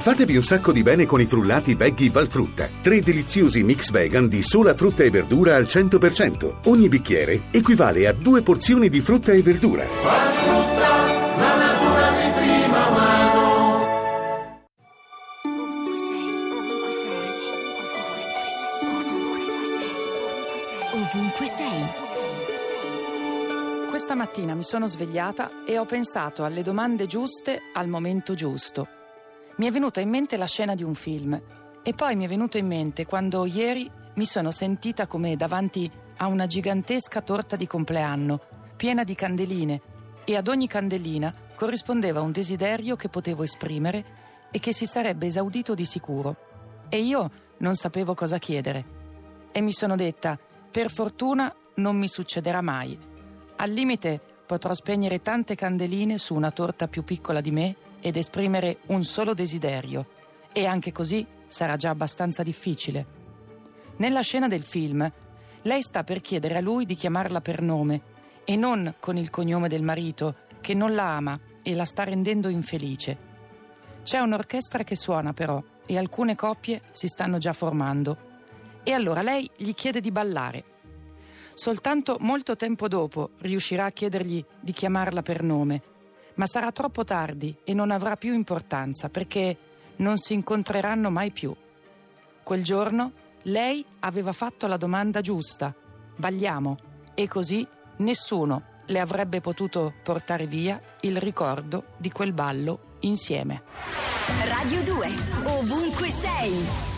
Fatevi un sacco di bene con i frullati veggie Valfrutta. Tre deliziosi mix vegan di sola frutta e verdura al 100%. Ogni bicchiere equivale a due porzioni di frutta e verdura. Valfrutta, la natura di prima mano. Ovunque sei. Questa mattina mi sono svegliata e ho pensato alle domande giuste al momento giusto. Mi è venuta in mente la scena di un film e poi mi è venuto in mente quando ieri mi sono sentita come davanti a una gigantesca torta di compleanno, piena di candeline e ad ogni candelina corrispondeva un desiderio che potevo esprimere e che si sarebbe esaudito di sicuro. E io non sapevo cosa chiedere. E mi sono detta, per fortuna non mi succederà mai. Al limite potrò spegnere tante candeline su una torta più piccola di me ed esprimere un solo desiderio. E anche così sarà già abbastanza difficile. Nella scena del film, lei sta per chiedere a lui di chiamarla per nome e non con il cognome del marito, che non la ama e la sta rendendo infelice. C'è un'orchestra che suona però e alcune coppie si stanno già formando. E allora lei gli chiede di ballare. Soltanto molto tempo dopo riuscirà a chiedergli di chiamarla per nome, ma sarà troppo tardi e non avrà più importanza perché non si incontreranno mai più. Quel giorno lei aveva fatto la domanda giusta, balliamo, e così nessuno le avrebbe potuto portare via il ricordo di quel ballo insieme. Radio 2. Ovunque sei.